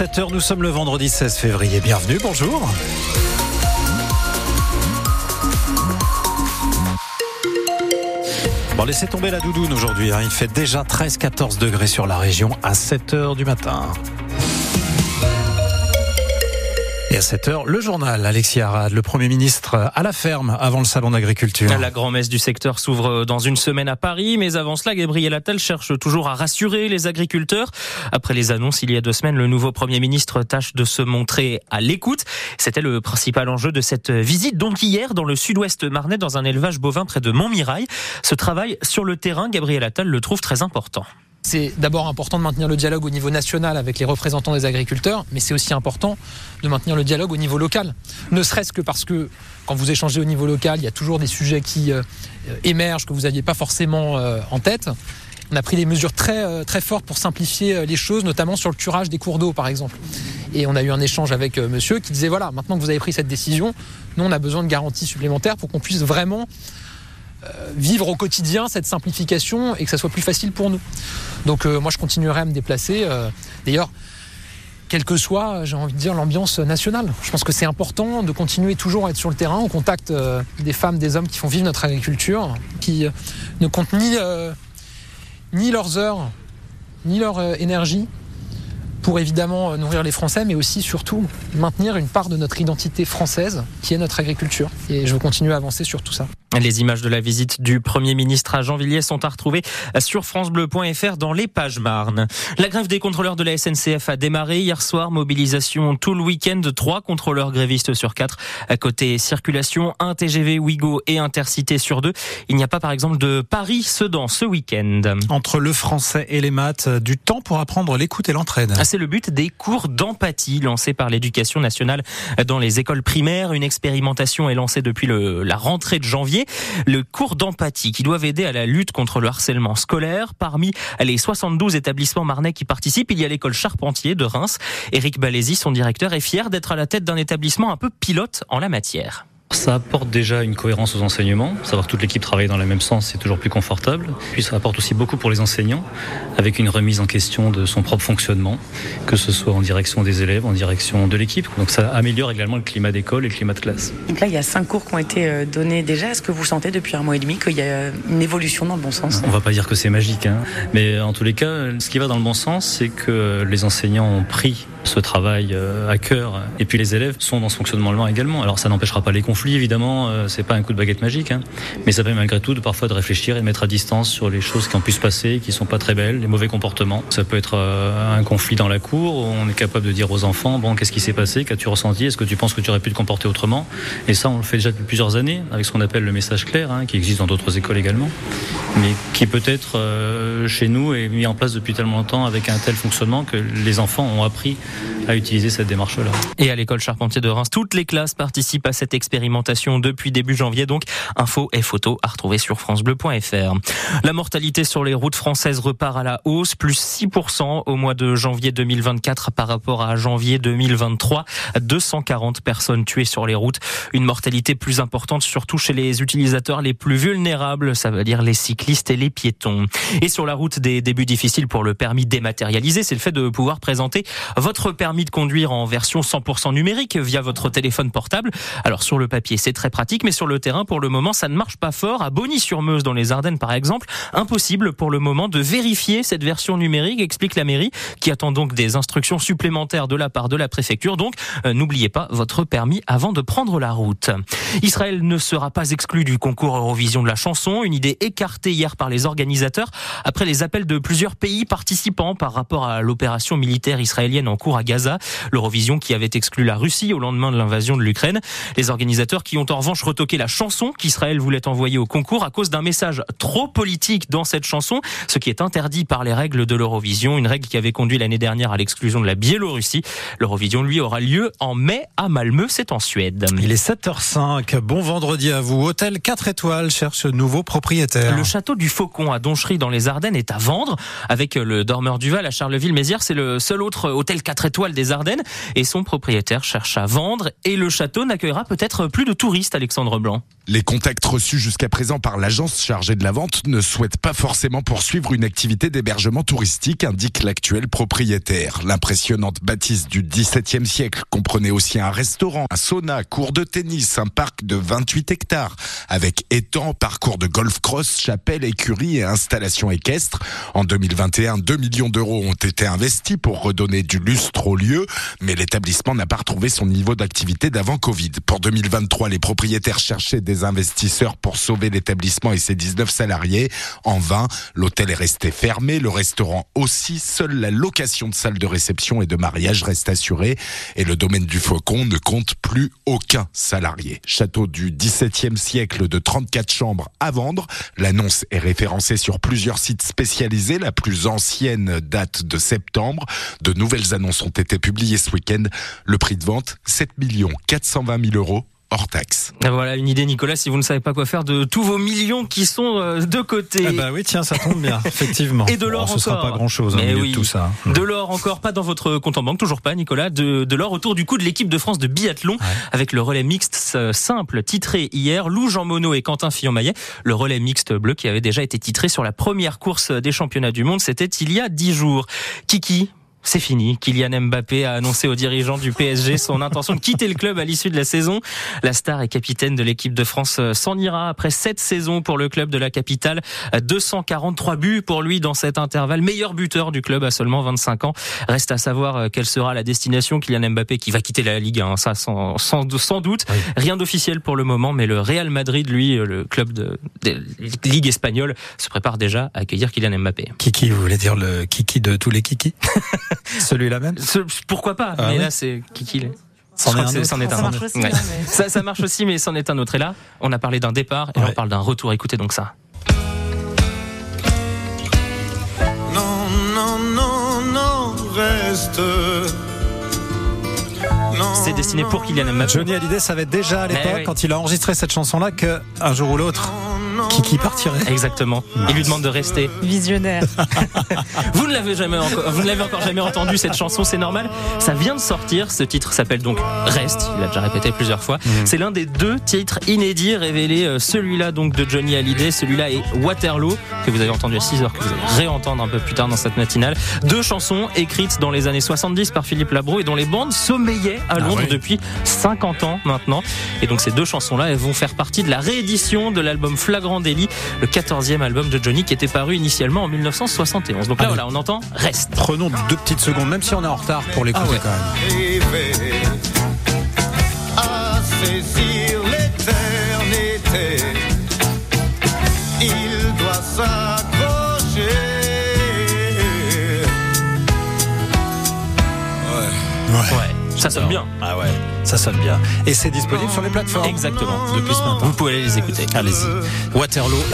7h, nous sommes le vendredi 16 février. Bienvenue, bonjour. Bon, laissez tomber la doudoune aujourd'hui. Hein. Il fait déjà 13-14 degrés sur la région à 7h du matin. À 7h, le journal, Alexis Arad, le Premier ministre à la ferme avant le salon d'agriculture. La grand-messe du secteur s'ouvre dans une semaine à Paris, mais avant cela, Gabriel Attal cherche toujours à rassurer les agriculteurs. Après les annonces il y a deux semaines, le nouveau Premier ministre tâche de se montrer à l'écoute. C'était le principal enjeu de cette visite. Donc hier, dans le sud-ouest marnais, dans un élevage bovin près de Montmirail, ce travail sur le terrain, Gabriel Attal le trouve très important. C'est d'abord important de maintenir le dialogue au niveau national avec les représentants des agriculteurs, mais c'est aussi important de maintenir le dialogue au niveau local. Ne serait-ce que parce que quand vous échangez au niveau local, il y a toujours des sujets qui euh, émergent que vous n'aviez pas forcément euh, en tête. On a pris des mesures très, euh, fortes pour simplifier les choses, notamment sur le curage des cours d'eau, par exemple. Et on a eu un échange avec monsieur qui disait, voilà, maintenant que vous avez pris cette décision, nous, on a besoin de garanties supplémentaires pour qu'on puisse vraiment vivre au quotidien cette simplification et que ça soit plus facile pour nous. Donc euh, moi je continuerai à me déplacer. Euh, d'ailleurs, quelle que soit, j'ai envie de dire, l'ambiance nationale. Je pense que c'est important de continuer toujours à être sur le terrain, au contact euh, des femmes, des hommes qui font vivre notre agriculture, qui ne comptent ni, ni leurs heures, ni leur énergie pour évidemment nourrir les Français, mais aussi surtout maintenir une part de notre identité française, qui est notre agriculture. Et je veux continuer à avancer sur tout ça. Les images de la visite du Premier ministre à Jeanvilliers sont à retrouver sur francebleu.fr dans les pages Marne. La grève des contrôleurs de la SNCF a démarré hier soir. Mobilisation tout le week-end. Trois contrôleurs grévistes sur quatre. À côté circulation, un TGV Ouigo et Intercité sur deux. Il n'y a pas par exemple de Paris-Sedan ce week-end. Entre le français et les maths, du temps pour apprendre l'écoute et l'entraide. Ah, c'est le but des cours d'empathie lancés par l'éducation nationale dans les écoles primaires. Une expérimentation est lancée depuis le, la rentrée de janvier le cours d'empathie qui doivent aider à la lutte contre le harcèlement scolaire. Parmi les 72 établissements marnais qui participent, il y a l'école Charpentier de Reims. Éric Balézy, son directeur, est fier d'être à la tête d'un établissement un peu pilote en la matière. Ça apporte déjà une cohérence aux enseignements, savoir que toute l'équipe travaille dans le même sens, c'est toujours plus confortable. Puis ça apporte aussi beaucoup pour les enseignants, avec une remise en question de son propre fonctionnement, que ce soit en direction des élèves, en direction de l'équipe. Donc ça améliore également le climat d'école et le climat de classe. Donc là, il y a cinq cours qui ont été euh, donnés déjà. Est-ce que vous sentez depuis un mois et demi qu'il y a une évolution dans le bon sens? On va pas dire que c'est magique, hein. mais en tous les cas, ce qui va dans le bon sens, c'est que les enseignants ont pris ce travail euh, à cœur. Et puis les élèves sont dans ce fonctionnement également. Alors ça n'empêchera pas les conflits, évidemment, euh, c'est pas un coup de baguette magique, hein. mais ça permet malgré tout de parfois de réfléchir et de mettre à distance sur les choses qui ont pu se passer, qui sont pas très belles, les mauvais comportements. Ça peut être euh, un conflit dans la cour, où on est capable de dire aux enfants, bon, qu'est-ce qui s'est passé, qu'as-tu ressenti, est-ce que tu penses que tu aurais pu te comporter autrement Et ça, on le fait déjà depuis plusieurs années, avec ce qu'on appelle le message clair, hein, qui existe dans d'autres écoles également, mais qui peut-être chez nous est mis en place depuis tellement longtemps avec un tel fonctionnement que les enfants ont appris Mm-hmm. À utiliser cette démarche-là. Et à l'école Charpentier de Reims, toutes les classes participent à cette expérimentation depuis début janvier. Donc, infos et photos à retrouver sur francebleu.fr. La mortalité sur les routes françaises repart à la hausse, plus 6% au mois de janvier 2024 par rapport à janvier 2023. 240 personnes tuées sur les routes. Une mortalité plus importante, surtout chez les utilisateurs les plus vulnérables, ça veut dire les cyclistes et les piétons. Et sur la route des débuts difficiles pour le permis dématérialisé, c'est le fait de pouvoir présenter votre permis de conduire en version 100% numérique via votre téléphone portable. Alors sur le papier, c'est très pratique, mais sur le terrain, pour le moment, ça ne marche pas fort. À Bonny-sur-Meuse, dans les Ardennes, par exemple, impossible pour le moment de vérifier cette version numérique, explique la mairie, qui attend donc des instructions supplémentaires de la part de la préfecture. Donc, euh, n'oubliez pas votre permis avant de prendre la route. Israël ne sera pas exclu du concours Eurovision de la chanson, une idée écartée hier par les organisateurs après les appels de plusieurs pays participants par rapport à l'opération militaire israélienne en cours à Gaza. L'Eurovision qui avait exclu la Russie au lendemain de l'invasion de l'Ukraine. Les organisateurs qui ont en revanche retoqué la chanson qu'Israël voulait envoyer au concours à cause d'un message trop politique dans cette chanson, ce qui est interdit par les règles de l'Eurovision, une règle qui avait conduit l'année dernière à l'exclusion de la Biélorussie. L'Eurovision, lui, aura lieu en mai à Malmö, c'est en Suède. Il est 7h05, bon vendredi à vous. Hôtel 4 étoiles cherche nouveau propriétaire. Le château du Faucon à Donchery dans les Ardennes est à vendre avec le Dormeur du Val à Charleville-Mézières. C'est le seul autre hôtel 4 étoiles des Ardennes et son propriétaire cherche à vendre et le château n'accueillera peut-être plus de touristes, Alexandre Blanc. Les contacts reçus jusqu'à présent par l'agence chargée de la vente ne souhaitent pas forcément poursuivre une activité d'hébergement touristique, indique l'actuel propriétaire. L'impressionnante bâtisse du XVIIe siècle comprenait aussi un restaurant, un sauna, cours de tennis, un parc de 28 hectares, avec étang, parcours de golf cross, chapelle, écurie et installation équestre. En 2021, 2 millions d'euros ont été investis pour redonner du lustre au lieu, mais l'établissement n'a pas retrouvé son niveau d'activité d'avant Covid. Pour 2023, les propriétaires cherchaient des investisseurs pour sauver l'établissement et ses 19 salariés. En vain, l'hôtel est resté fermé, le restaurant aussi. Seule la location de salles de réception et de mariage reste assurée et le domaine du Faucon ne compte plus aucun salarié. Château du XVIIe siècle de 34 chambres à vendre. L'annonce est référencée sur plusieurs sites spécialisés. La plus ancienne date de septembre. De nouvelles annonces ont été publiées ce week-end. Le prix de vente, 7 420 000 euros hors taxe. Voilà une idée, Nicolas, si vous ne savez pas quoi faire de tous vos millions qui sont euh, de côté. Ah bah oui, tiens, ça tombe bien, effectivement. Et de l'or bon, encore. Ce sera pas grand-chose milieu oui. de tout ça. De l'or encore, pas dans votre compte en banque, toujours pas, Nicolas. De, de l'or autour du coup de l'équipe de France de biathlon avec le relais mixte euh, simple titré hier. Lou Jean Monod et Quentin Fillon-Maillet. Le relais mixte bleu qui avait déjà été titré sur la première course des championnats du monde. C'était il y a dix jours. Kiki, c'est fini. Kylian Mbappé a annoncé aux dirigeants du PSG son intention de quitter le club à l'issue de la saison. La star et capitaine de l'équipe de France euh, s'en ira après sept saisons pour le club de la capitale. 243 buts pour lui dans cet intervalle. Meilleur buteur du club à seulement 25 ans. Reste à savoir euh, quelle sera la destination Kylian Mbappé qui va quitter la Ligue 1. Ça, sans, sans, sans doute. Oui. Rien d'officiel pour le moment, mais le Real Madrid, lui, euh, le club de, de Ligue espagnole, se prépare déjà à accueillir Kylian Mbappé. Kiki, vous voulez dire le Kiki de tous les Kiki Celui-là même Ce- pourquoi pas Ah Mais oui là, c'est Kiki. C'en est est un autre. Ouais. hein, mais- Ça, ça marche aussi, mais c'en est un autre. Et là, on a parlé d'un départ et là, Ouais. on parle d'un retour. Écoutez donc ça. Non, non, non, non, reste. Non, C'est destiné pour Kylian Mbappé. Johnny Hallyday savait déjà à l'époque, Eh oui. quand il a enregistré cette chanson-là, que un jour ou l'autre, Kiki partirait. Exactement. Il lui demande de rester. Visionnaire. Vous ne l'avez jamais encore, vous ne l'avez encore jamais entendu cette chanson, c'est normal. Ça vient de sortir. Ce titre s'appelle donc Reste. Il l'a déjà répété plusieurs fois. C'est l'un des deux titres inédits révélés. euh, Celui-là donc de Johnny Hallyday. Celui-là est Waterloo que vous avez entendu à 6 heures, que vous allez réentendre un peu plus tard dans cette matinale. Deux chansons écrites dans les années 70 par Philippe Labro et dont les bandes sommeillaient à Londres oui. depuis 50 ans maintenant. Et donc ces deux chansons-là, elles vont faire partie de la réédition de l'album Flagrant Le 14e album de Johnny qui était paru initialement en 1971. Donc là, Ah voilà, on entend Reste. Prenons deux petites secondes, même si on est en retard pour l'écouter Ah ouais. quand même. Rêver à saisir l'éternité. Il doit s'accrocher. Ouais. Ouais, ça sonne bien. Ah ouais, ça sonne bien. Et c'est disponible sur les plateformes. Exactement. Depuis ce matin. Vous pouvez aller les écouter. Allez-y. Waterloo.